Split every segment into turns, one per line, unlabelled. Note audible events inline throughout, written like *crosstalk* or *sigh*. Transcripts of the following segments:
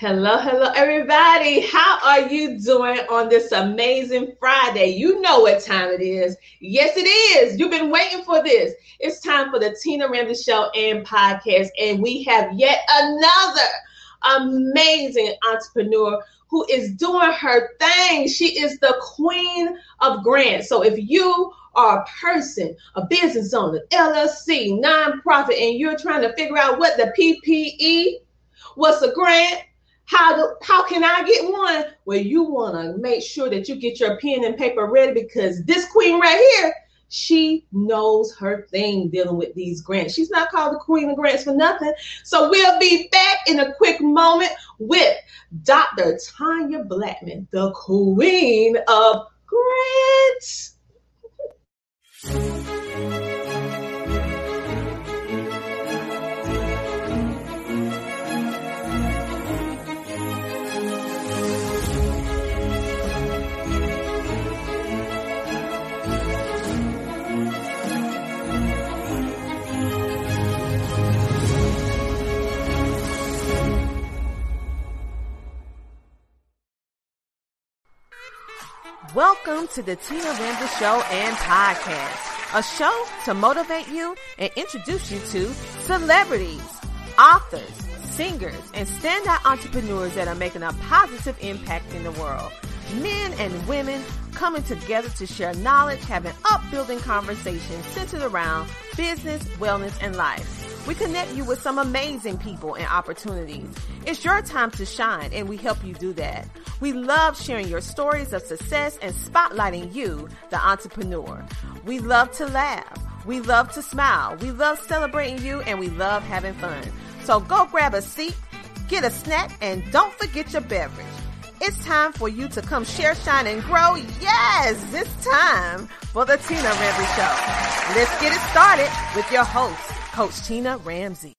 Hello, hello, everybody. How are you doing on this amazing Friday? You know what time it is. Yes, it is. You've been waiting for this. It's time for the Tina Ramsey Show and podcast, and we have yet another amazing entrepreneur who is doing her thing. She is the queen of grants. So if you are a person, a business owner, LLC, nonprofit, and you're trying to figure out what the PPE, what's a grant, how do, how can I get one? Well, you want to make sure that you get your pen and paper ready because this queen right here, she knows her thing dealing with these grants. She's not called the queen of grants for nothing. So we'll be back in a quick moment with Dr. Tanya Blackman, the queen of grants. *laughs*
Welcome to the Tina Ramsey Show and Podcast, a show to motivate you and introduce you to celebrities, authors, singers, and standout entrepreneurs that are making a positive impact in the world. Men and women coming together to share knowledge, having upbuilding conversations centered around business, wellness, and life. We connect you with some amazing people and opportunities. It's your time to shine and we help you do that. We love sharing your stories of success and spotlighting you, the entrepreneur. We love to laugh. We love to smile. We love celebrating you and we love having fun. So go grab a seat, get a snack, and don't forget your beverage. It's time for you to come share, shine, and grow. Yes, it's time for the Tina Ramsey Show. Let's get it started with your host, Coach Tina Ramsey.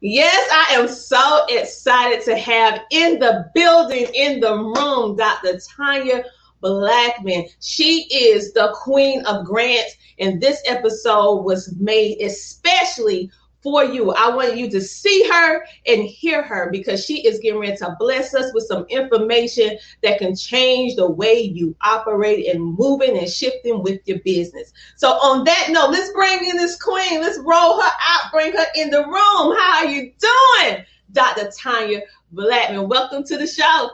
Yes, I am so excited to have in the building, in the room, Dr. Tanya Blackman. She is the queen of grants, and this episode was made especially for you. I want you to see her and hear her because she is getting ready to bless us with some information that can change the way you operate and moving and shifting with your business. So on that note, let's bring in this queen. Let's roll her out, bring her in the room. How are you doing? Dr. Tanya Blackman, welcome to the show.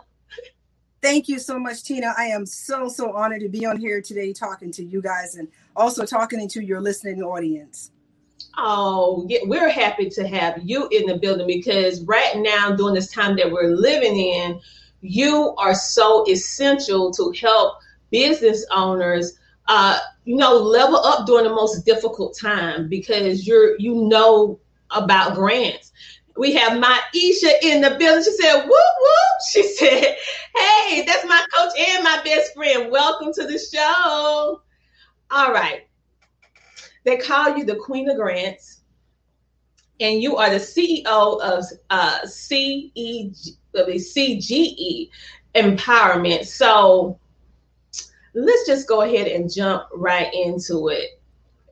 Thank you so much, Tina. I am so, so honored to be on here today talking to you guys and also talking to your listening audience.
Oh, yeah, we're happy to have you in the building because right now, during this time that we're living in, you are so essential to help business owners uh, you know level up during the most difficult time because you're you know about grants we have Maisha in the building. She said, whoop, whoop. *laughs* She said, hey, that's my coach and my best friend. Welcome to the show. All right. They call you the Queen of Grants, and you are the CEO of uh, CEG, CGE Empowerment. So let's just go ahead and jump right into it.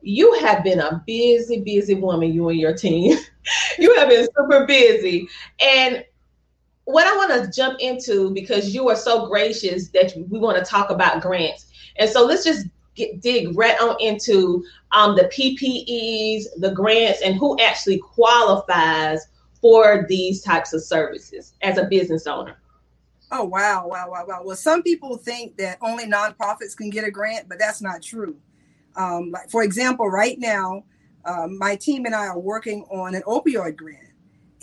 You have been a busy, busy woman, you and your team. *laughs* you have been super busy. And what I want to jump into, because you are so gracious that we want to talk about grants. And so let's just get, dig right on into um, the PPEs, the grants, and who actually qualifies for these types of services as a business owner.
Oh wow, wow, wow, wow. Well, some people think that only nonprofits can get a grant, but that's not true. Um, like for example, right now, um, my team and I are working on an opioid grant,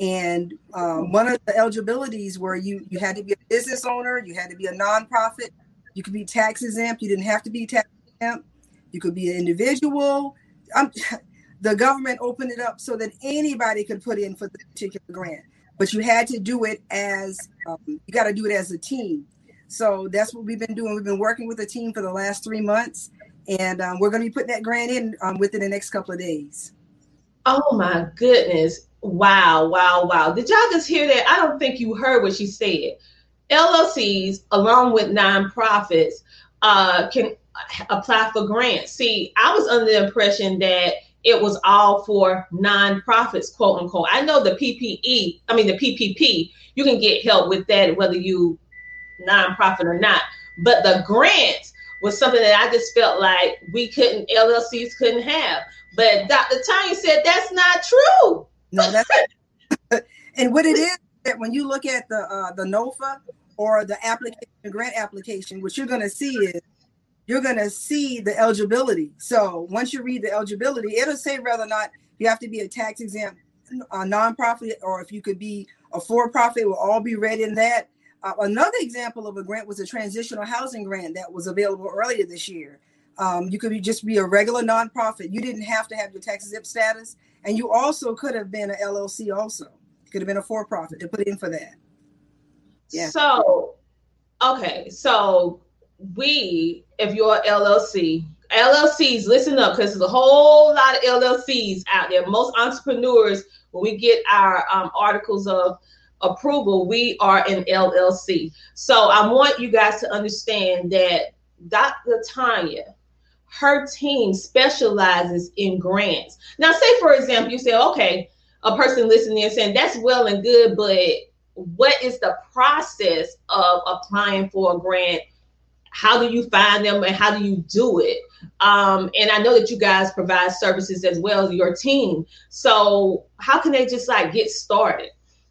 and um, one of the eligibilities where you you had to be a business owner, you had to be a nonprofit, you could be tax exempt, you didn't have to be tax you could be an individual. Um, *laughs* the government opened it up so that anybody could put in for the particular grant, but you had to do it as um, you got to do it as a team. So that's what we've been doing. We've been working with a team for the last three months, and um, we're going to be putting that grant in um, within the next couple of days.
Oh my goodness! Wow, wow, wow! Did y'all just hear that? I don't think you heard what she said. LLCs, along with nonprofits, uh, can apply for grants. See, I was under the impression that it was all for nonprofits, quote unquote. I know the PPE, I mean the PPP, you can get help with that whether you nonprofit or not. But the grants was something that I just felt like we couldn't LLCs couldn't have. But Dr. Tanya said that's not true.
No, that's *laughs* and what it is that when you look at the uh, the NOFA or the application grant application, what you're going to see is you're going to see the eligibility. So once you read the eligibility, it'll say whether or not you have to be a tax exempt a nonprofit or if you could be a for profit. It will all be read in that. Uh, another example of a grant was a transitional housing grant that was available earlier this year. Um, you could be, just be a regular nonprofit. You didn't have to have your tax exempt status, and you also could have been an LLC. Also, could have been a for profit to put in for that.
Yeah. So, okay, so we, if you're LLC, LLCs, listen up because there's a whole lot of LLCs out there. Most entrepreneurs, when we get our um, articles of approval, we are an LLC. So I want you guys to understand that Dr. Tanya, her team specializes in grants. Now, say for example, you say, okay, a person listening and saying that's well and good, but what is the process of applying for a grant? How do you find them and how do you do it? Um, and I know that you guys provide services as well as your team. So how can they just like get started?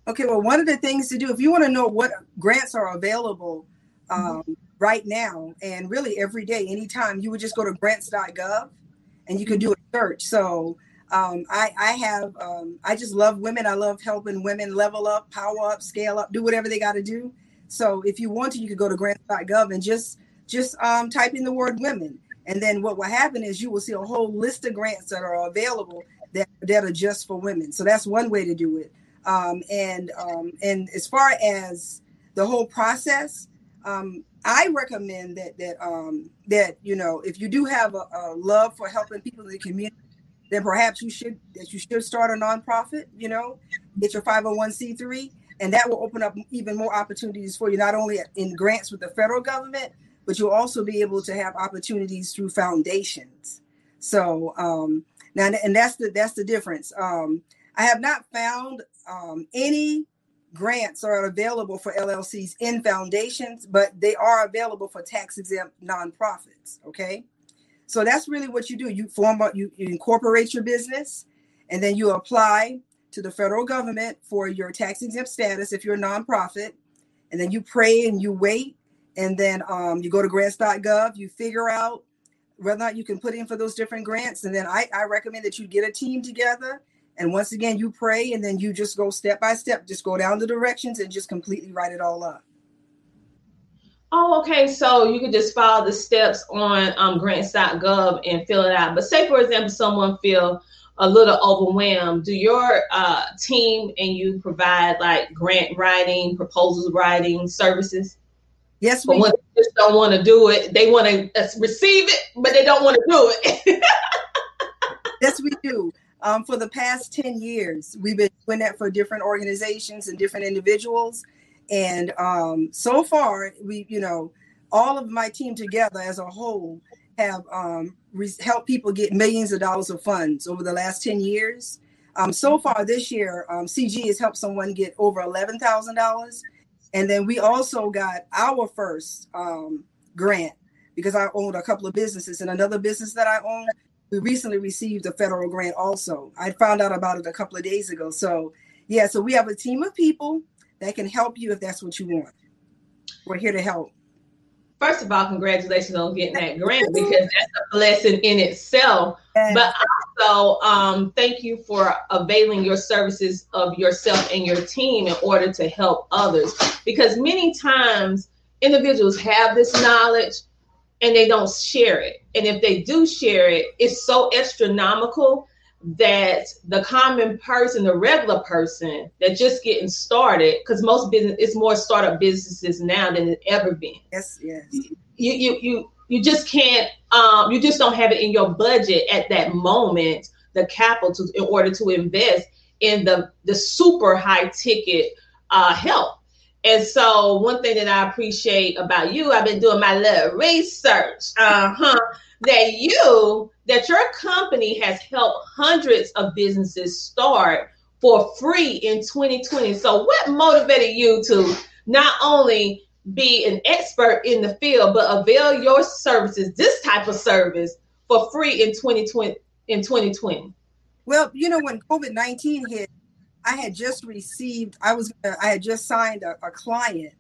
Okay, well, one of the things to do if you want to know what grants are available um, right now and really every day, anytime, you would just go to grants.gov and you could do a search. So um, I, I have, um, I just love women. I love helping women level up, power up, scale up, do whatever they got to do. So if you want to, you could go to grants.gov and just just um, type in the word women. And then what will happen is you will see a whole list of grants that are available that, that are just for women. So that's one way to do it. Um, and um, and as far as the whole process, um, I recommend that that um, that you know if you do have a, a, love for helping people in the community, then perhaps you should that you should start a nonprofit. You know, get your five hundred one c three, and that will open up even more opportunities for you, not only in grants with the federal government, but you'll also be able to have opportunities through foundations. So um, now, and that's the that's the difference. Um, I have not found um, any grants are available for LLCs in foundations, but they are available for tax exempt nonprofits. Okay, so that's really what you do. You form up, you, you incorporate your business, and then you apply to the federal government for your tax exempt status if you're a nonprofit, and then you pray and you wait, and then um, you go to grants.gov. You figure out whether or not you can put in for those different grants, and then I, I recommend that you get a team together and once again, you pray and then you just go step by step, just go down the directions and just completely write it all up.
Oh, okay. So you can just follow the steps on um, grants.gov and fill it out. But say, for example, someone feel a little overwhelmed. Do your uh, team and you provide like grant writing, proposals writing services?
Yes, but
we just don't want to do it. They want to uh, receive it, but they don't want to do it. *laughs*
yes, we do um, for the past 10 years. We've been doing that for different organizations and different individuals. And um, so far, we, you know, all of my team together as a whole have um, re- helped people get millions of dollars of funds over the last 10 years. Um, so far this year, um, CG has helped someone get over $11,000. And then we also got our first um, grant because I owned a couple of businesses and another business that I own we recently received a federal grant also. I found out about it a couple of days ago. So, yeah, so we have a team of people that can help you if that's what you want. We're here to help.
First of all, congratulations on getting that grant because that's a blessing in itself. But also, um, thank you for availing your services of yourself and your team in order to help others. Because many times individuals have this knowledge, and they don't share it. And if they do share it, it's so astronomical that the common person, the regular person that just getting started, because most business it's more startup businesses now than it ever been.
Yes, yes.
You you you you just can't um you just don't have it in your budget at that moment, the capital to, in order to invest in the the super high ticket uh help and so, one thing that I appreciate about you, I've been doing my little research, uh huh, that you that your company has helped hundreds of businesses start for free in 2020. So, what motivated you to not only be an expert in the field, but avail your services, this type of service, for free in 2020? In 2020.
Well, you know, when COVID 19 hit, I had just received, I was, I had just signed a, a client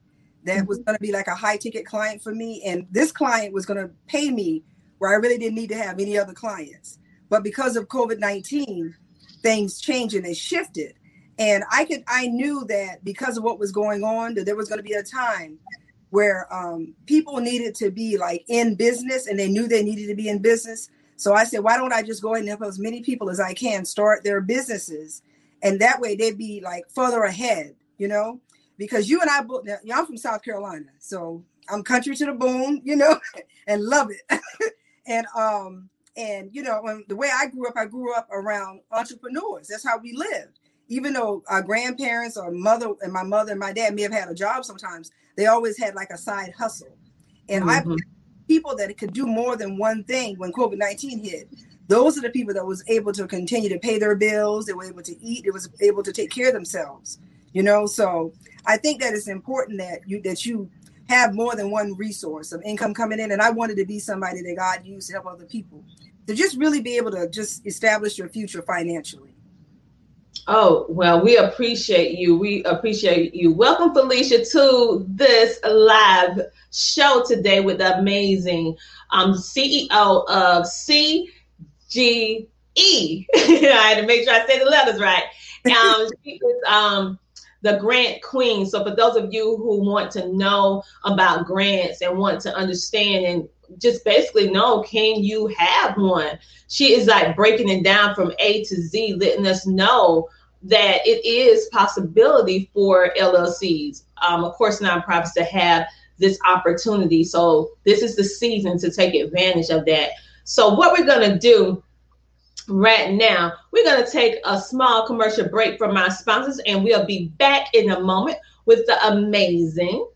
that mm-hmm. was going to be like a high ticket client for me. And this client was going to pay me where I really didn't need to have any other clients. But because of COVID 19, things changed and they shifted. And I could, I knew that because of what was going on, that there was going to be a time where um, people needed to be like in business and they knew they needed to be in business. So I said, why don't I just go ahead and help as many people as I can start their businesses and that way they'd be like further ahead, you know, because you and I both, now, I'm from South Carolina, so I'm country to the bone, you know, *laughs* and love it. *laughs* and, um, and you know, when the way I grew up, I grew up around entrepreneurs. That's how we lived. Even though our grandparents or mother and my mother and my dad may have had a job sometimes, they always had like a side hustle. And mm-hmm. I people that could do more than one thing when COVID 19 hit those are the people that was able to continue to pay their bills they were able to eat they was able to take care of themselves you know so i think that it's important that you that you have more than one resource of income coming in and i wanted to be somebody that god used to help other people to just really be able to just establish your future financially
Oh, well, we appreciate you. We appreciate you. Welcome, Felicia, to this live show today with the amazing um, CEO of CGE. *laughs* I had to make sure I say the letters right. Um, she is um, the grant queen. So for those of you who want to know about grants and want to understand and just basically know, can you have one? She is like breaking it down from A to Z, letting us know that it is possibility for LLCs, um, of course, nonprofits to have this opportunity. So this is the season to take advantage of that. So what we're to do right now, we're going to take a small commercial break from our sponsors and we'll be back in a moment with the amazing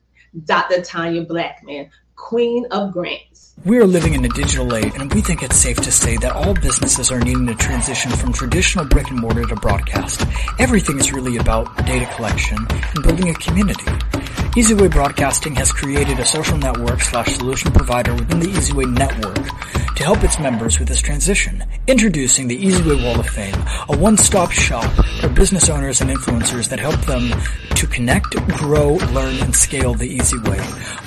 Dr. Tanya Blackman, Queen of Grants.
We are living in a digital age, and we think it's safe to say that all businesses are needing to transition from traditional brick and mortar to broadcast. Everything is really about data collection and building a community. EasyWay Broadcasting has created a social network slash solution provider within the EasyWay network to help its members with this transition. Introducing the EasyWay Wall of Fame, a one-stop shop for business owners and influencers that help them to connect, grow, learn, and scale the easy way.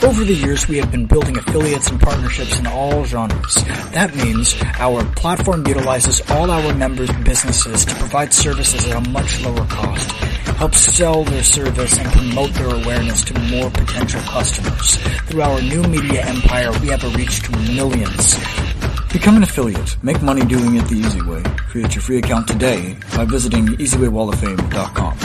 Over the years, we have been building affiliates and partnerships in all genres. That means our platform utilizes all our members' businesses to provide services at a much lower cost help sell their service and promote their awareness to more potential customers. Through our new media empire, we have a reach to millions. Become an affiliate. Make money doing it the easy way. Create your free account today by visiting easywaywalloffame.com.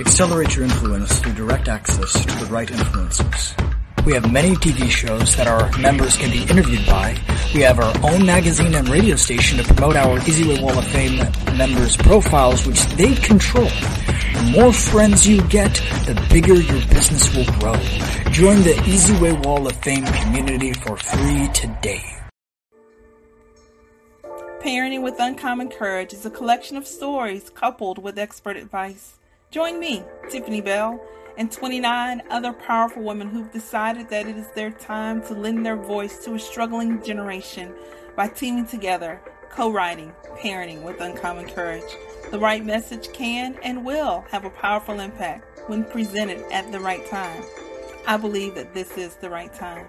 Accelerate your influence through direct access to the right influencers. We have many TV shows that our members can be interviewed by. We have our own magazine and radio station to promote our EasyWay Wall of Fame members' profiles, which they control. The more friends you get, the bigger your business will grow. Join the EasyWay Wall of Fame community for free today.
Parenting with Uncommon Courage is a collection of stories coupled with expert advice. Join me, Tiffany Bell and 29 other powerful women who've decided that it is their time to lend their voice to a struggling generation by teaming together, co writing, parenting with uncommon courage. The right message can and will have a powerful impact when presented at the right time. I believe that this is the right time.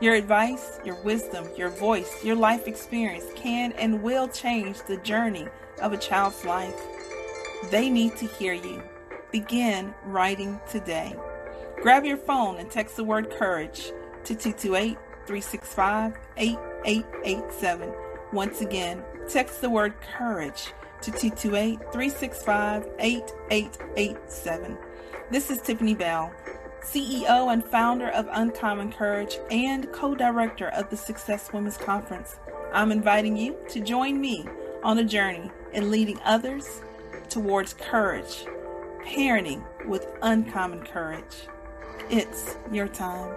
Your advice, your wisdom, your voice, your life experience can and will change the journey of a child's life. They need to hear you. Begin writing today. Grab your phone and text the word courage to 228 365 8887. Once again, text the word courage to 228 365 8887. This is Tiffany Bell, CEO and founder of Uncommon Courage and co director of the Success Women's Conference. I'm inviting you to join me on a journey in leading others towards courage parenting with uncommon courage. It's your time.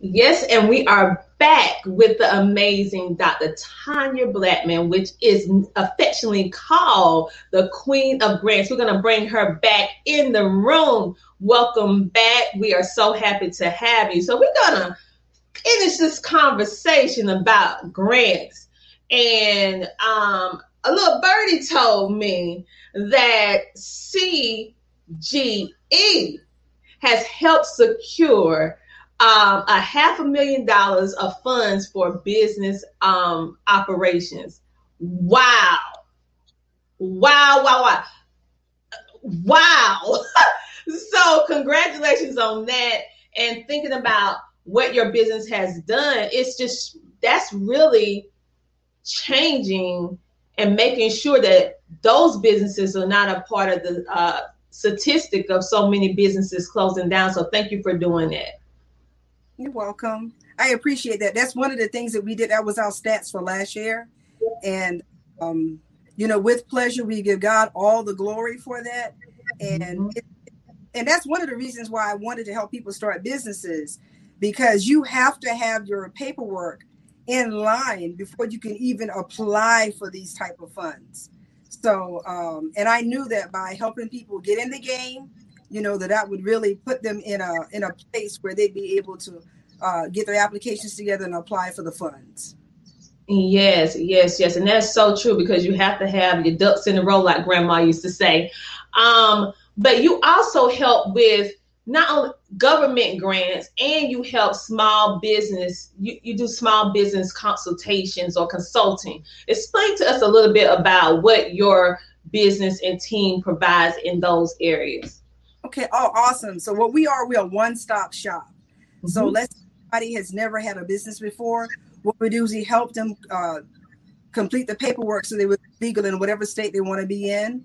Yes, and we are back with the amazing Dr. Tanya Blackman, which is affectionately called the Queen of Grants. We're going to bring her back in the room. Welcome back. We are so happy to have you. So, we're going to finish this conversation about grants. And um, a little birdie told me that CGE has helped secure um, a half a million dollars of funds for business um, operations. Wow. Wow, wow, wow. Wow. *laughs* so, congratulations on that. And thinking about what your business has done, it's just that's really changing and making sure that those businesses are not a part of the uh, statistic of so many businesses closing down. So, thank you for doing that.
You're welcome. I appreciate that. That's one of the things that we did. That was our stats for last year. And, um, you know, with pleasure, we give God all the glory for that. And, mm-hmm. it, and that's one of the reasons why I wanted to help people start businesses because you have to have your paperwork in line before you can even apply for these type of funds. So, um, and I knew that by helping people get in the game, you know that that would really put them in a in a place where they'd be able to uh, get their applications together and apply for the funds.
Yes, yes, yes, and that's so true because you have to have your ducks in a row, like Grandma used to say. Um, but you also help with not only government grants and you help small business you, you do small business consultations or consulting explain to us a little bit about what your business and team provides in those areas
Okay. Oh, awesome. So what we are, we are one stop shop. Mm-hmm. So let's somebody has never had a business before. What we do is we help them uh, complete the paperwork so they were legal in whatever state they want to be in.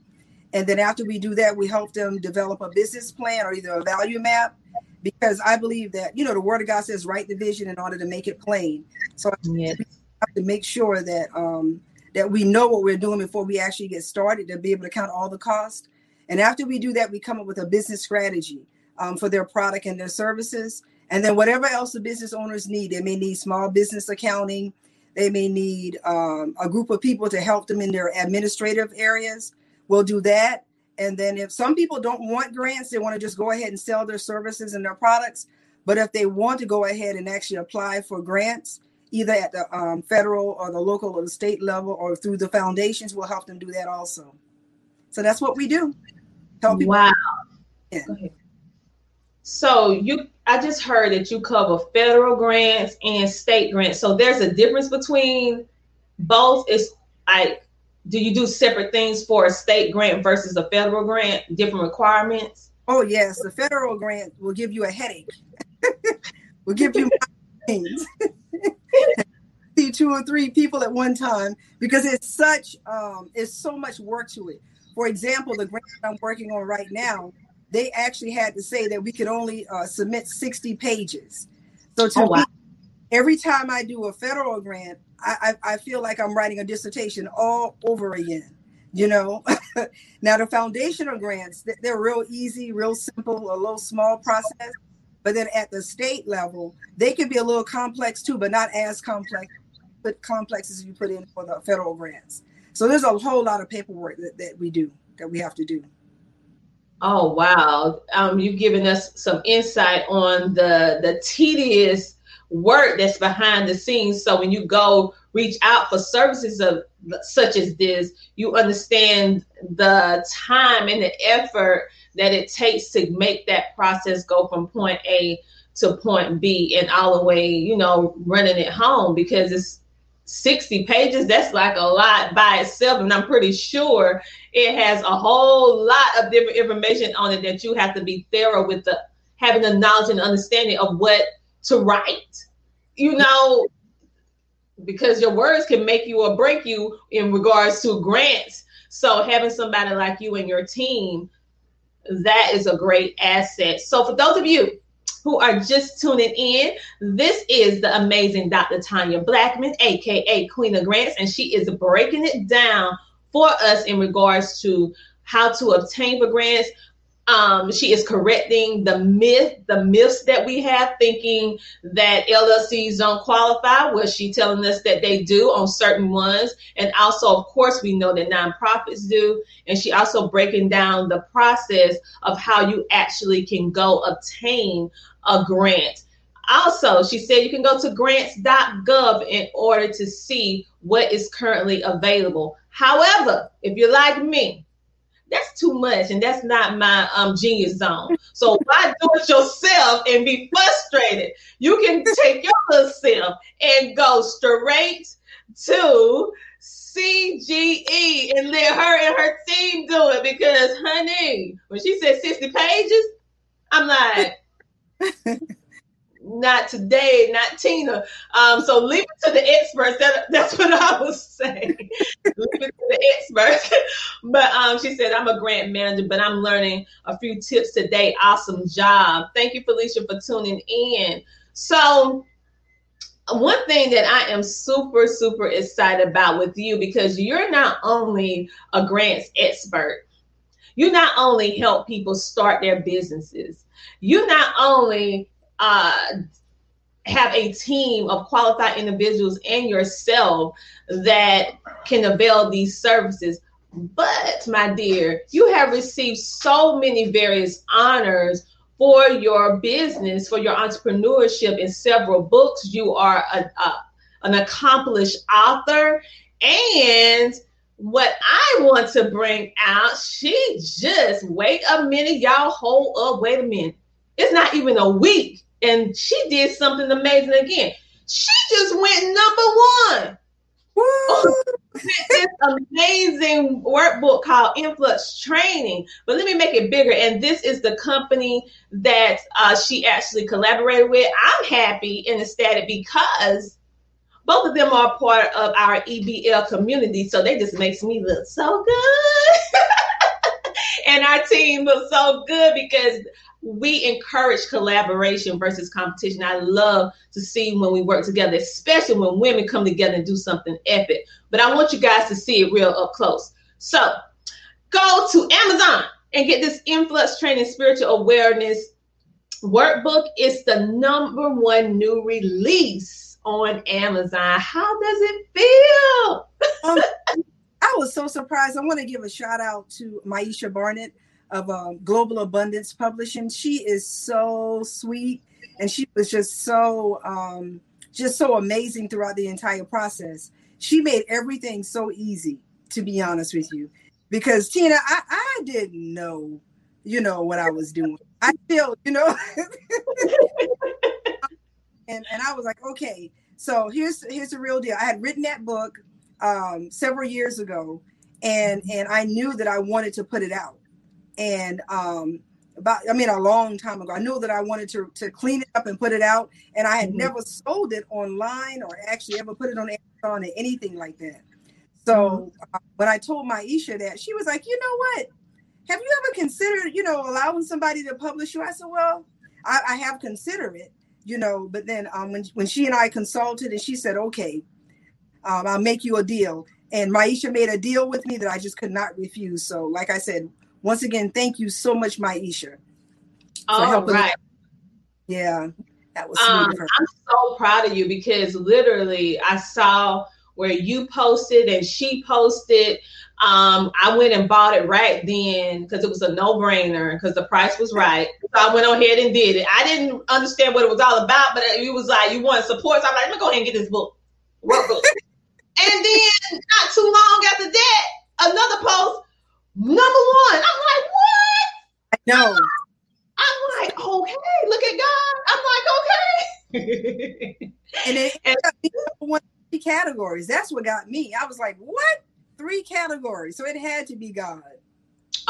And then after we do that, we help them develop a business plan or either a value map because I believe that, you know, the word of God says write the vision in order to make it plain. So yes. we have to make sure that um, that we know what we're doing before we actually get started to be able to count all the cost. and after we do that, we come up with a business strategy um, for their product and their services. And then whatever else the business owners need, they may need small business accounting. They may need um, a group of people to help them in their administrative areas. We'll do that. And then if some people don't want grants, they want to just go ahead and sell their services and their products. But if they want to go ahead and actually apply for grants, either at the um, federal or the local or the state level or through the foundations, we'll help them do that also. So that's what we do.
Help people. Wow. Yeah. So you, I just heard that you cover federal grants and state grants. So there's a difference between both. Is like, do you do separate things for a state grant versus a federal grant? Different requirements.
Oh yes, the federal grant will give you a headache. *laughs* will give you things. *laughs* See two or three people at one time because it's such um, it's so much work to it for example, the grant I'm working on right now, they actually had to say that we could only uh, submit 60 pages. So to oh, wow. me, every time I do a federal grant, I, I, I feel like I'm writing a dissertation all over again. You know, *laughs* now the foundational grants, they're real easy, real simple, a little small process. But then at the state level, they can be a little complex too, but not as complex, but complex as you put in for the federal grants. So there's a whole lot of paperwork that, that we do that we have to do.
Oh wow! Um, you've given us some insight on the the tedious work that's behind the scenes. So when you go reach out for services of such as this, you understand the time and the effort that it takes to make that process go from point A to point B and all the way, you know, running it home because it's 60 pages, that's like a lot by itself. And I'm pretty sure it has a whole lot of different information on it that you have to be thorough with the having the knowledge and understanding of what to write. You know, because your words can make you or break you in regards to grants. So having somebody like you and your team, that is a great asset. So for those of you who are just tuning in, this is the amazing Dr. Tanya Blackman, aka Queen of Grants, and she is breaking it down for us in regards to how to obtain for grants. Um, she is correcting the myth, the myths that we have, thinking that LLCs don't qualify. Was she telling us that they do on certain ones? And also, of course, we know that nonprofits do. And she also breaking down the process of how you actually can go obtain a grant. Also, she said you can go to grants.gov in order to see what is currently available. However, if you're like me, that's too much and that's not my um genius zone. So why do it yourself and be frustrated? You can take your little self and go straight to CGE and let her and her team do it because honey, when she said 60 pages, I'm like *laughs* not today, not Tina. Um, so leave it to the experts. That, that's what I was saying. leave it to the experts. *laughs* but um, she said, I'm a grant manager, but I'm learning a few tips today. Awesome job. Thank you, Felicia, for tuning in. So one thing that I am super, super excited about with you because you're not only a grants expert, you not only help people start their businesses, you not only uh, have a team of qualified individuals and yourself that can avail these services. But, my dear, you have received so many various honors for your business, for your entrepreneurship in several books. You are a, a, an accomplished author. And what I want to bring out, she just, wait a minute, y'all hold up, wait a minute. It's not even a week and she did something amazing again. She just went number one. this amazing workbook called Influx Training. But let me make it bigger. And this is the company that uh, she actually collaborated with. I'm happy and ecstatic because both of them are part of our EBL community. So they just makes me look so good. *laughs* and our team looks so good because we encourage collaboration versus competition. I love to see when we work together, especially when women come together and do something epic. But I want you guys to see it real up close. So go to Amazon and get this influx training spiritual awareness workbook. It's the number one new release on Amazon. How does it feel?
um, *laughs* I was so surprised. I want to give a shout out to Maisha Barnett of um, Global Abundance Publishing. She is so sweet, and she was just so um, just so amazing throughout the entire process. She made everything so easy, to be honest with you, because Tina, I, I didn't know, you know, what I was doing. I feel, you know, *laughs* and and I was like, okay, so here's here's the real deal. I had written that book um, several years ago, and and I knew that I wanted to put it out and um, about I mean a long time ago. I knew that I wanted to to clean it up and put it out, and I had mm-hmm. never sold it online or actually ever put it on Amazon or anything like that. So mm-hmm. uh, when I told my Maisha that, she was like, "You know what? Have you ever considered, you know, allowing somebody to publish you?" I said, "Well, I, I have considered it, you know, but then um, when when she and I consulted, and she said, "Okay, um, I'll make you a deal." And Maisha made a deal with me that I just could not refuse. So, like I said, once again, thank you so much, Maisha.
All right.
Yeah, that was
um, I'm so proud of you because literally I saw where you posted and she posted. Um, I went and bought it right then because it was a no brainer because the price was right. So I went on ahead and did it. I didn't understand what it was all about, but it was like you want support. So I'm like, let me go ahead and get this book. Workbook. *laughs* and then not too long after that, another post number one. I'm like, what?
I know.
I'm like, okay, look at God. I'm like, okay. *laughs*
and it and, one three categories. That's what got me. I was like, what? Three categories. So it had to be God.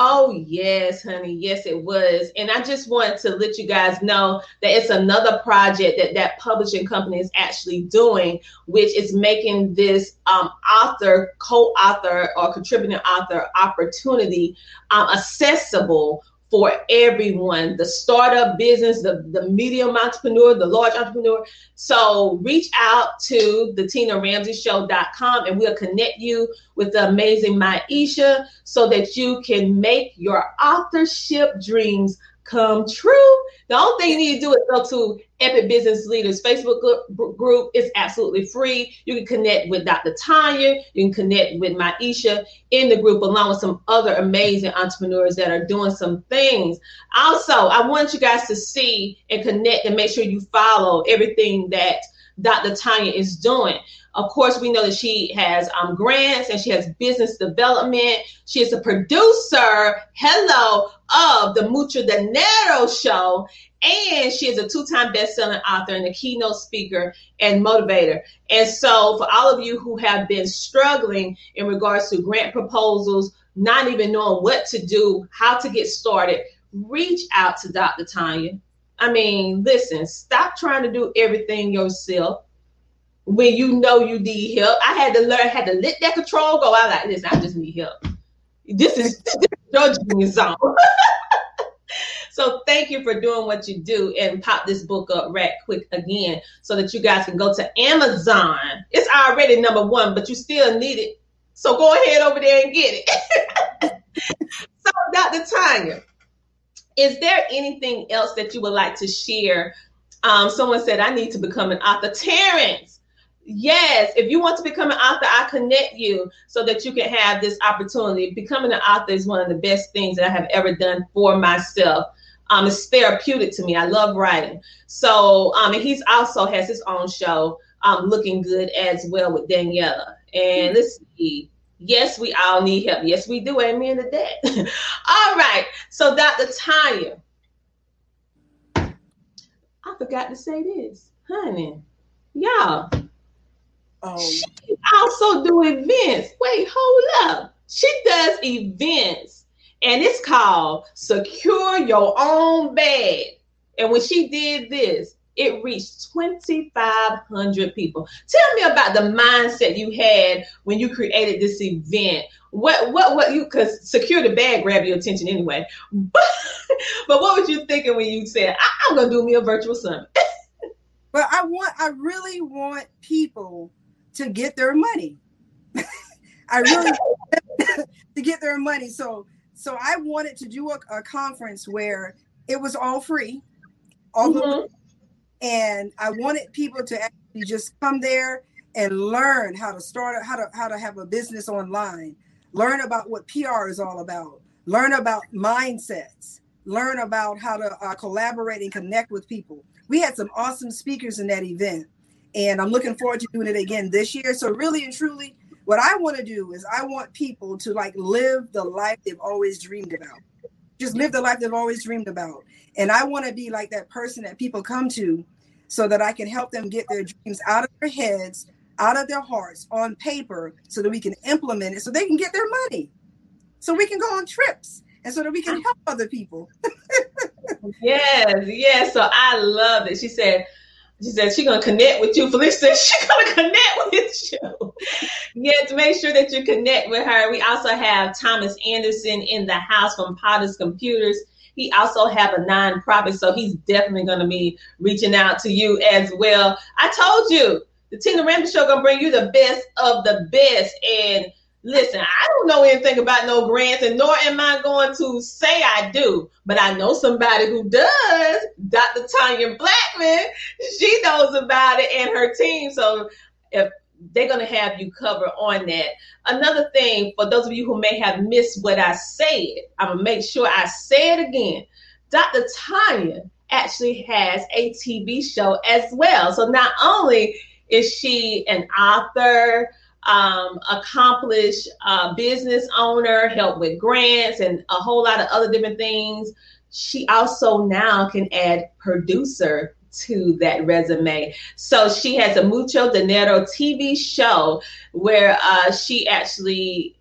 Oh, yes, honey. Yes, it was. And I just want to let you guys know that it's another project that that publishing company is actually doing, which is making this um, author, co author, or contributing author opportunity um, accessible for everyone the startup business, the, the medium entrepreneur, the large entrepreneur. So reach out to the TinaRamseyShow.com and we'll connect you with the amazing Maisha so that you can make your authorship dreams come true. The only thing you need to do is go to Epic Business Leaders Facebook group. It's absolutely free. You can connect with Dr. Tanya. You can connect with Maisha in the group, along with some other amazing entrepreneurs that are doing some things. Also, I want you guys to see and connect and make sure you follow everything that Dr. Tanya is doing. Of course, we know that she has um, grants and she has business development. She is a producer, hello, of the Mucho Dinero show. And she is a two time best selling author and a keynote speaker and motivator. And so, for all of you who have been struggling in regards to grant proposals, not even knowing what to do, how to get started, reach out to Dr. Tanya. I mean, listen, stop trying to do everything yourself when you know you need help. I had to learn, had to let that control go. I like, listen, I just need help. This is, *laughs* genius zone. *laughs* so thank you for doing what you do and pop this book up right quick again so that you guys can go to Amazon. It's already number one, but you still need it. So go ahead over there and get it. *laughs* so Dr. Tanya, is there anything else that you would like to share? Um, someone said, I need to become an author. Terrence, Yes, if you want to become an author, I connect you so that you can have this opportunity. Becoming an author is one of the best things that I have ever done for myself. Um, it's therapeutic to me. I love writing. So, um, and he's also has his own show, um, looking good as well with Daniela. And let's see. Yes, we all need help. Yes, we do. Amen to that. *laughs* all right. So, Dr. Tanya, I forgot to say this, honey. Y'all, Oh. She also do events. Wait, hold up. She does events, and it's called Secure Your Own Bag. And when she did this, it reached 2,500 people. Tell me about the mindset you had when you created this event. What, what, what you, because secure the bag grabbed your attention anyway. *laughs* But, but what were you thinking when you said, I, am going to do me a virtual summit? *laughs*
but I want, I really want people to get their money. *laughs* I really to get their money. So so I wanted to do a, a conference where it was all free, all mm-hmm. And I wanted people to actually just come there and learn how to start how to how to have a business online, learn about what PR is all about, learn about mindsets, learn about how to uh, collaborate and connect with people. We had some awesome speakers in that event and I'm looking forward to doing it again this year. So really and truly, what I want to do is I want people to like live the life they've always dreamed about. Just live the life they've always dreamed about. And I want to be like that person that people come to so that I can help them get their dreams out of their heads, out of their hearts on paper so that we can implement it so they can get their money. So we can go on trips and so that we can ah. help other people. *laughs*
yes, yes. So I love it. She said, she said she's gonna connect with you. *laughs* Felicia she's gonna connect with you. *laughs* yeah, to make sure that you connect with her. We also have Thomas Anderson in the house from Potter's Computers. He also have a nonprofit, so he's definitely gonna be reaching out to you as well. I told you the Tina Ramsey Show gonna bring you the best of the best, and Listen, I don't know anything about no grants, and nor am I going to say I do, but I know somebody who does. Dr. Tanya Blackman, she knows about it and her team. So if they're going to have you cover on that. Another thing, for those of you who may have missed what I said, I'm going to make sure I say it again. Dr. Tanya actually has a TV show as well. So not only is she an author, um, accomplished uh, business owner, help with grants, and a whole lot of other different things. She also now can add producer to that resume. So she has a Mucho Dinero TV show where uh, she actually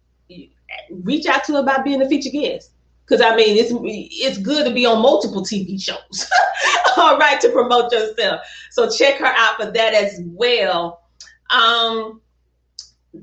reach out to her about being a featured guest. Because I mean, it's it's good to be on multiple TV shows, *laughs* all right, to promote yourself. So check her out for that as well. Um,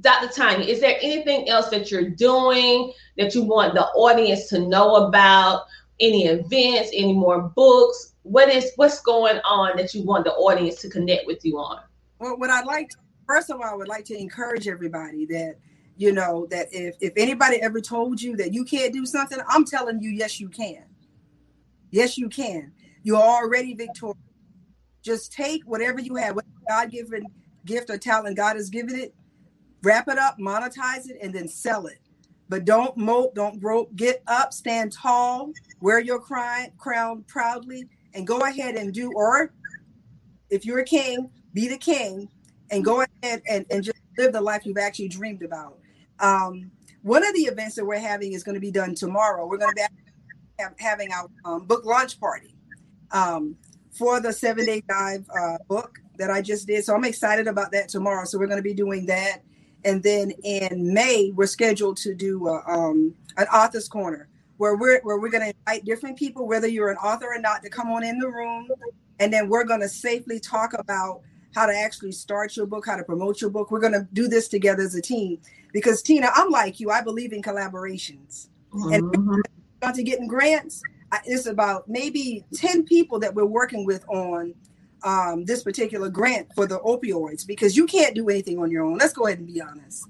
Dr. Tanya, is there anything else that you're doing that you want the audience to know about? any events, any more books? What is what's going on that you want the audience to connect with you on?
Well, what I'd like to, first of all, I would like to encourage everybody that you know that if if anybody ever told you that you can't do something, I'm telling you, yes, you can. Yes, you can. You're already victorious. Just take whatever you have, what God given gift or talent God has given it, wrap it up, monetize it, and then sell it. But don't mope, don't grope. Get up, stand tall, wear your crown, proudly, and go ahead and do. Or if you're a king, be the king, and go ahead and, and just live the life you've actually dreamed about. Um, one of the events that we're having is going to be done tomorrow. We're going to be having our um, book launch party um, for the seven day dive uh, book that I just did. So I'm excited about that tomorrow. So we're going to be doing that. And then in May, we're scheduled to do a, um, an author's corner where we're where we're going to invite different people, whether you're an author or not, to come on in the room, and then we're going to safely talk about how to actually start your book, how to promote your book. We're going to do this together as a team because Tina, I'm like you. I believe in collaborations, mm-hmm. and to getting grants, it's about maybe ten people that we're working with on um, this particular grant for the opioids because you can't do anything on your own. Let's go ahead and be honest.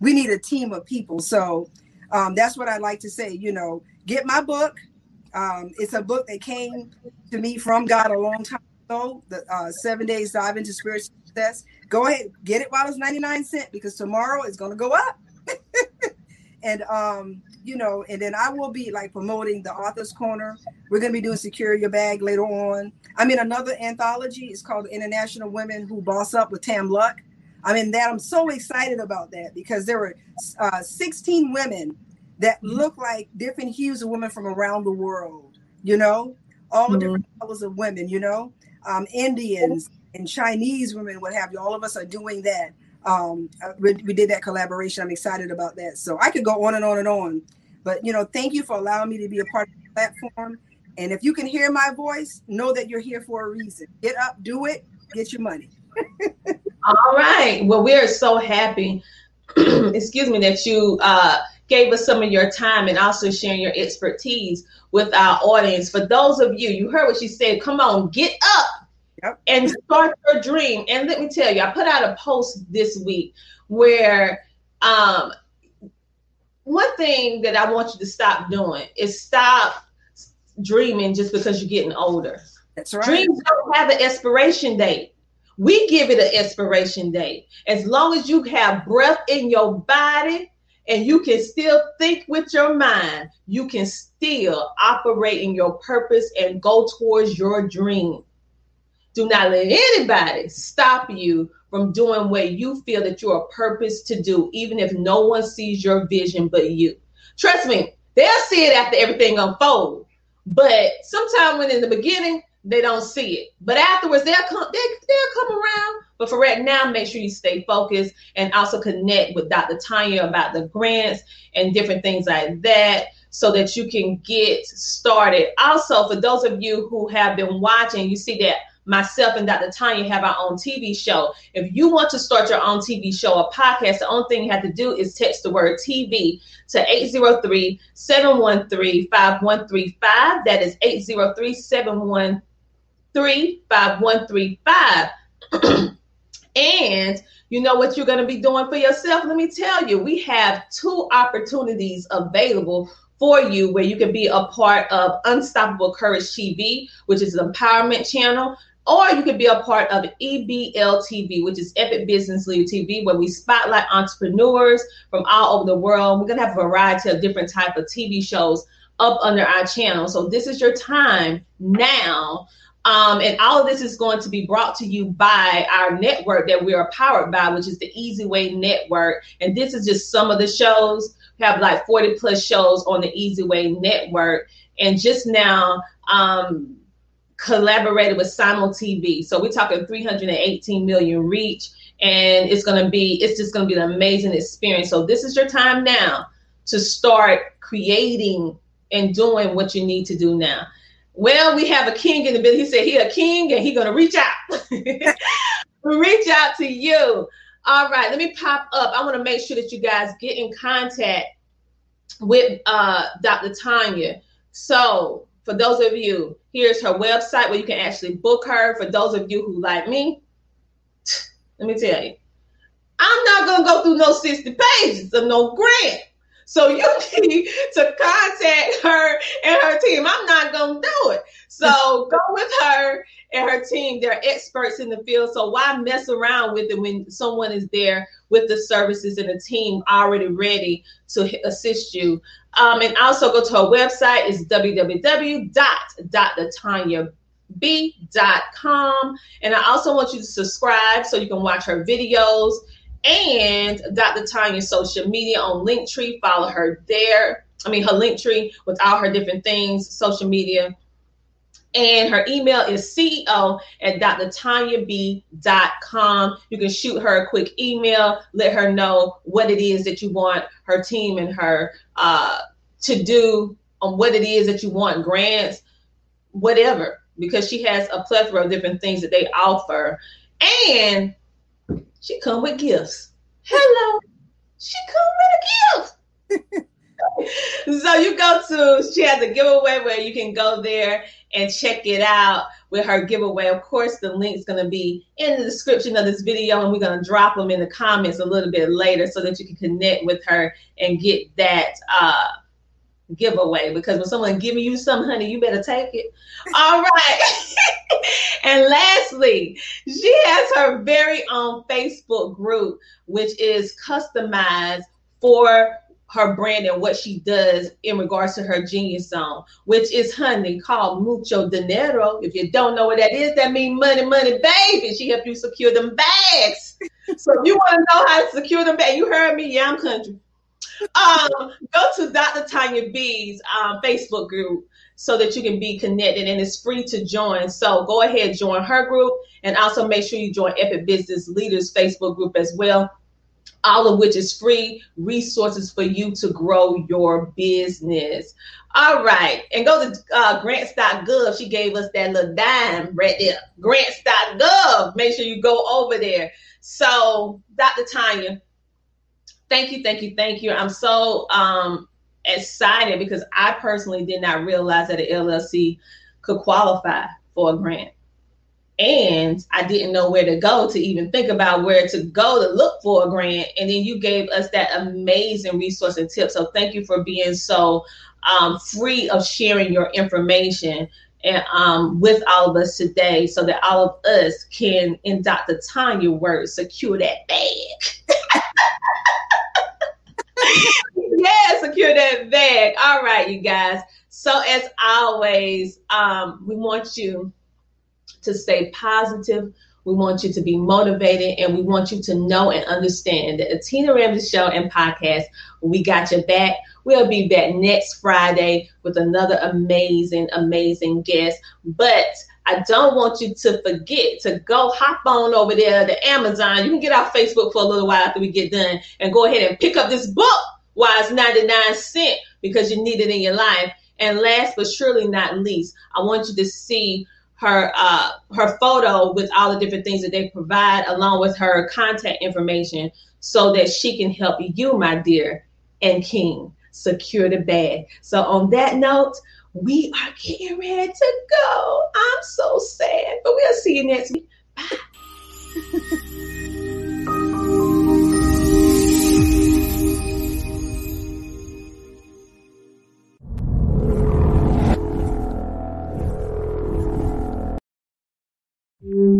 We need a team of people. So um, that's what I like to say. You know, get my book. Um, it's a book that came to me from God a long time ago. The uh, Seven Days Dive into Spiritual Success. Go ahead, get it while it's ninety nine cent because tomorrow it's going to go up. And um, you know, and then I will be like promoting the author's corner. We're going to be doing secure your bag later on. I mean, another anthology is called International Women Who Boss Up with Tam Luck. I mean, that I'm so excited about that because there were uh, 16 women that mm-hmm. look like different hues of women from around the world. You know, all mm-hmm. different colors of women. You know, um, Indians and Chinese women, what have you. All of us are doing that um, uh, we, we, did that collaboration. I'm excited about that. So I could go on and on and on, but you know, thank you for allowing me to be a part of the platform. And if you can hear my voice, know that you're here for a reason. Get up, do it, get your money.
All right. Well, we are so happy. *clears throat* excuse me, that you uh, gave us some of your time and also sharing your expertise with our audience. For those of you, you heard what she said. Come on, get up Yep. And start your dream. And let me tell you, I put out a post this week where um, one thing that I want you to stop doing is stop dreaming just because you're getting older.
That's right.
Dreams don't have an expiration date. We give it an expiration date. As long as you have breath in your body and you can still think with your mind, you can still operate in your purpose and go towards your dream. Do not let anybody stop you from doing what you feel that you're a purpose to do, even if no one sees your vision but you. Trust me, they'll see it after everything unfolds. But sometimes when in the beginning, they don't see it. But afterwards, they'll come, they, they'll come around. But for right now, make sure you stay focused and also connect with Dr. Tanya about the grants and different things like that so that you can get started. Also, for those of you who have been watching, you see that myself and Dr. Tanya have our own TV show. If you want to start your own TV show or podcast, the only thing you have to do is text the word TV to 803 713 5135. That is 803 713 5135. *clears throat* And you know what you're going to be doing for yourself? Let me tell you, we have two opportunities available for you where you can be a part of Unstoppable Courage TV, which is an empowerment channel. Or you could be a part of EBL TV, which is Epic Business Leader TV, where we spotlight entrepreneurs from all over the world. We're gonna have a variety of different type of TV shows up under our channel. So this is your time now. Um, and all of this is going to be brought to you by our network that we are powered by, which is the Easy Way Network. And this is just some of the shows. We have like 40 plus shows on the Easy Way Network. And just now, um, collaborated with Simul TV. So we're talking 318 million reach, and it's to be it's just to be an amazing experience. So this is your time now to start creating and doing what you need to do now. Well, we have a king in the building. He said he a king and he gonna reach out. *laughs* reach out to you. All right, let me pop up. I want to make sure that you guys get in contact with uh, Dr. Tanya. So for those of you, here's her website where you can actually book her. For those of you who like me, *tsk* let me tell you, I'm not gonna go through no 60 pages of no grant. So you *laughs* need to contact her and her team. I'm not gonna do it. So *laughs* go with her and her team. They're experts in the field. So why mess around with it when someone is there with the services and a team already ready to assist you? Um, and also go to her website It's is www.drtanyab.com. And I also want you to subscribe so you can watch her videos and Dr. Tanya's social media on Linktree. Follow her there. I mean, her Linktree with all her different things, social media. And her email is CEO at drtanyab.com. You can shoot her a quick email, let her know what it is that you want her team and her uh, to do on what it is that you want, grants, whatever, because she has a plethora of different things that they offer. And she come with gifts. Hello. She come with a gift. *laughs* so you go to she has a giveaway where you can go there and check it out with her giveaway. Of course, the link's going to be in the description of this video, and we're going to drop them in the comments a little bit later so that you can connect with her and get that uh, giveaway. Because when someone giving you some, honey, you better take it. All right. *laughs* and lastly, she has her very own Facebook group, which is customized for her brand and what she does in regards to her genius zone, which is honey called mucho dinero. If you don't know what that is, that means money, money, baby. She help you secure them bags. so if you want to know how to secure them bags, you heard me, yeah, I'm country. Um, go to Dr. Tanya B's um, Facebook group so that you can be connected and it's free to join. So go ahead, join her group and also make sure you join Epic Business Leaders Facebook group as well. All of which is free resources for you to grow your business. All right. And go to uh, grants.gov. She gave us that little dime right there. Grants.gov. Make sure you go over there. So, Dr. Tanya, thank you, thank you, thank you. I'm so um, excited because I personally did not realize that an LLC could qualify for a grant. And I didn't know where to go to even think about where to go to look for a grant. And then you gave us that amazing resource and tip. So thank you for being so um, free of sharing your information and um, with all of us today so that all of us can, in Dr. Tanya words, secure that bag. *laughs* *laughs* yeah, secure that bag. All right, you guys. So as always, um, we want you to stay positive. We want you to be motivated, and we want you to know and understand that the Tina Ramsey Show and podcast, we got your back. We'll be back next Friday with another amazing, amazing guest. But I don't want you to forget to go hop on over there to Amazon. You can get off Facebook for a little while after we get done and go ahead and pick up this book why it's 99 cent because you need it in your life. And last but surely not least, I want you to see her uh, her photo with all the different things that they provide, along with her contact information, so that she can help you, my dear and king, secure the bag. So on that note, we are getting ready to go. I'm so sad, but we'll see you next week. Bye. *laughs*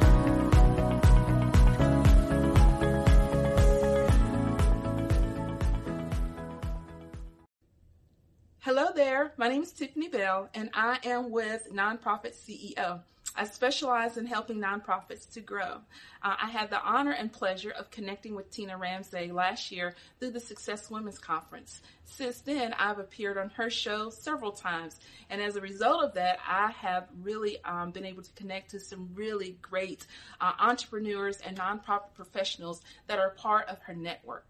Is Tiffany Bell, and I am with Nonprofit CEO. I specialize in helping nonprofits to grow. Uh, I had the honor and pleasure of connecting with Tina Ramsey last year through the Success Women's Conference. Since then, I've appeared on her show several times, and as a result of that, I have really um, been able to connect to some really great uh, entrepreneurs and nonprofit professionals that are part of her network.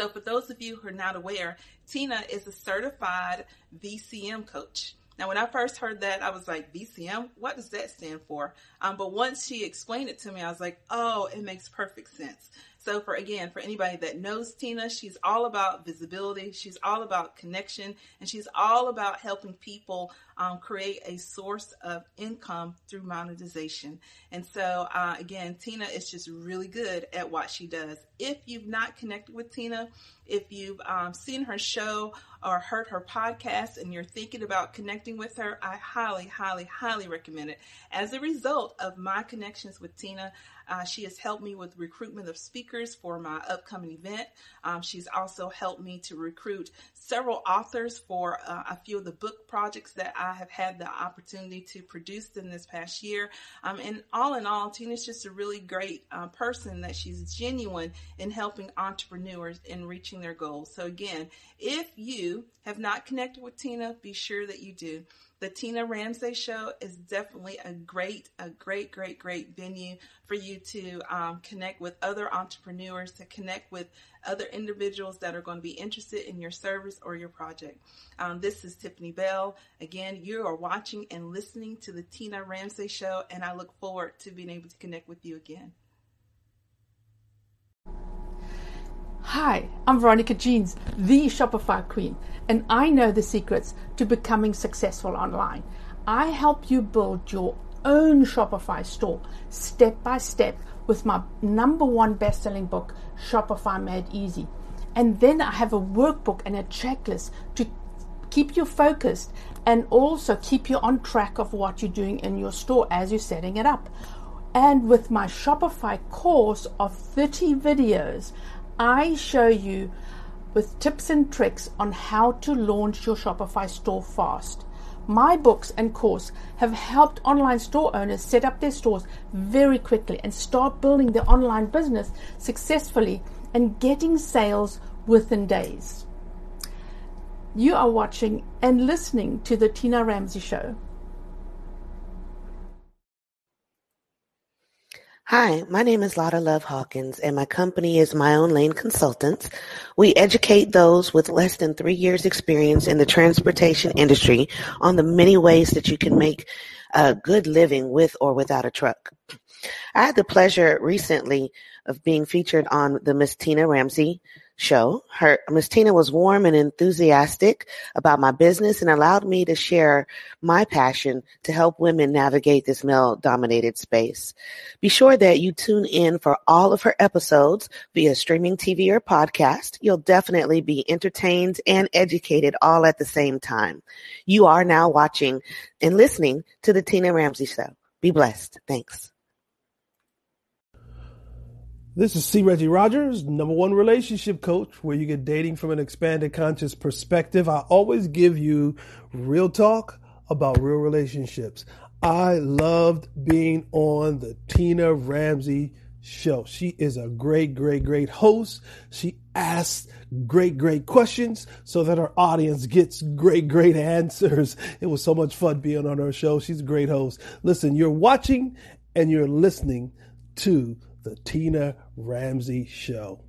So, for those of you who are not aware, Tina is a certified VCM coach. Now, when I first heard that, I was like, VCM? What does that stand for? Um, but once she explained it to me, I was like, oh, it makes perfect sense. So for again, for anybody that knows Tina, she's all about visibility. She's all about connection and she's all about helping people um, create a source of income through monetization. And so uh, again, Tina is just really good at what she does. If you've not connected with Tina, if you've um, seen her show or heard her podcast and you're thinking about connecting with her, I highly, highly, highly recommend it. As a result of my connections with Tina, uh, she has helped me with recruitment of speakers for my upcoming event. Um, she's also helped me to recruit several authors for uh, a few of the book projects that I have had the opportunity to produce in this past year. Um, and all in all, Tina's just a really great uh, person that she's genuine in helping entrepreneurs in reaching their goals. So again, if you have not connected with Tina, be sure that you do the Tina Ramsey Show is definitely a great, a great, great, great venue for you to um, connect with other entrepreneurs, to connect with other individuals that are going to be interested in your service or your project. Um, this is Tiffany Bell. Again, you are watching and listening to the Tina Ramsey Show, and I look forward to being able to connect with you again.
Hi, I'm Veronica Jeans, the Shopify Queen, and I know the secrets to becoming successful online. I help you build your own Shopify store step by step with my number one best selling book, Shopify Made Easy. And then I have a workbook and a checklist to keep you focused and also keep you on track of what you're doing in your store as you're setting it up. And with my Shopify course of 30 videos, I show you with tips and tricks on how to launch your Shopify store fast. My books and course have helped online store owners set up their stores very quickly and start building their online business successfully and getting sales within days. You are watching and listening to the Tina Ramsey Show.
Hi, my name is Lotta Love Hawkins, and my company is My Own Lane Consultants. We educate those with less than three years experience in the transportation industry on the many ways that you can make a good living with or without a truck. I had the pleasure recently of being featured on the Miss Tina Ramsey show. Her Miss Tina was warm and enthusiastic about my business and allowed me to share my passion to help women navigate this male dominated space. Be sure that you tune in for all of her episodes via streaming TV or podcast. You'll definitely be entertained and educated all at the same time. You are now watching and listening to the Tina Ramsey Show. Be blessed. Thanks.
This is C. Reggie Rogers, number one relationship coach, where you get dating from an expanded conscious perspective. I always give you real talk about real relationships. I loved being on the Tina Ramsey show. She is a great, great, great host. She asks great, great questions so that our audience gets great, great *laughs* answers. It was so much fun being on her show. She's a great host. Listen, you're watching and you're listening to the Tina Ramsey Show.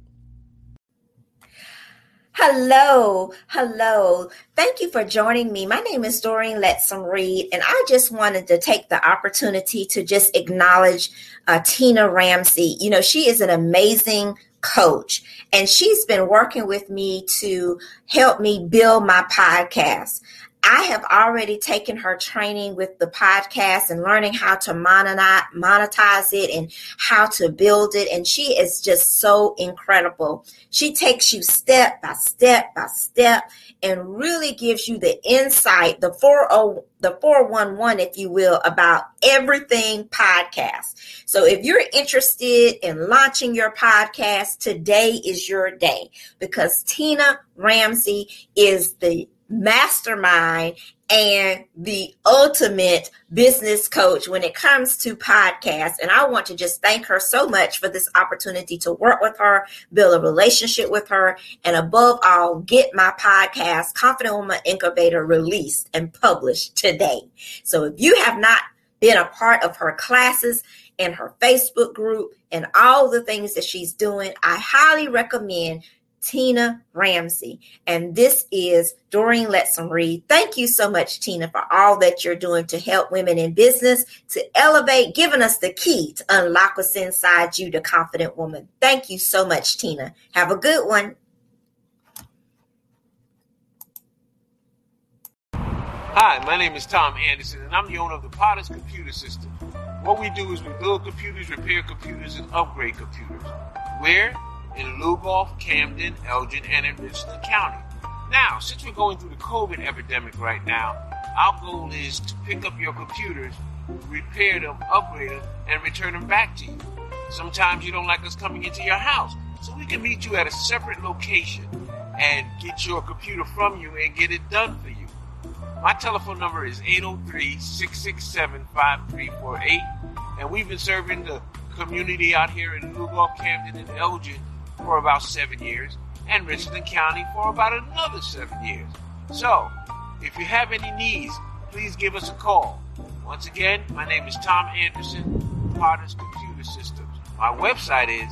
Hello, hello. Thank you for joining me. My name is Doreen Letson Reed, and I just wanted to take the opportunity to just acknowledge uh, Tina Ramsey. You know, she is an amazing coach, and she's been working with me to help me build my podcast. I have already taken her training with the podcast and learning how to monetize it and how to build it. And she is just so incredible. She takes you step by step by step and really gives you the insight, the 40, the 411, if you will, about everything podcast. So if you're interested in launching your podcast, today is your day because Tina Ramsey is the mastermind and the ultimate business coach when it comes to podcasts. And I want to just thank her so much for this opportunity to work with her, build a relationship with her, and above all, get my podcast, Confident Woman Incubator, released and published today. So if you have not been a part of her classes and her Facebook group and all the things that she's doing, I highly recommend Tina Ramsey. And this is Doreen Letson Reed. Thank you so much, Tina, for all that you're doing to help women in business, to elevate, giving us the key to unlock what's inside you, the confident woman. Thank you so much, Tina. Have a good one.
Hi, my name is Tom Anderson, and I'm the owner of the Potters Computer System. What we do is we build computers, repair computers, and upgrade computers. Where? In Lugoff, Camden, Elgin, and in Richland County. Now, since we're going through the COVID epidemic right now, our goal is to pick up your computers, repair them, upgrade them, and return them back to you. Sometimes you don't like us coming into your house, so we can meet you at a separate location and get your computer from you and get it done for you. My telephone number is 803 667 5348, and we've been serving the community out here in Lugoff, Camden, and Elgin for about seven years, and Richland County for about another seven years. So, if you have any needs, please give us a call. Once again, my name is Tom Anderson, Potters Computer Systems. My website is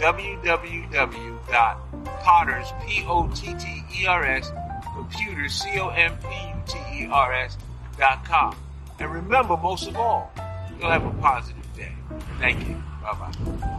www.potters, P-O-T-T-E-R-S, computers, C-O-M-P-U-T-E-R-S dot com. And remember, most of all, you'll have a positive day. Thank you. Bye-bye.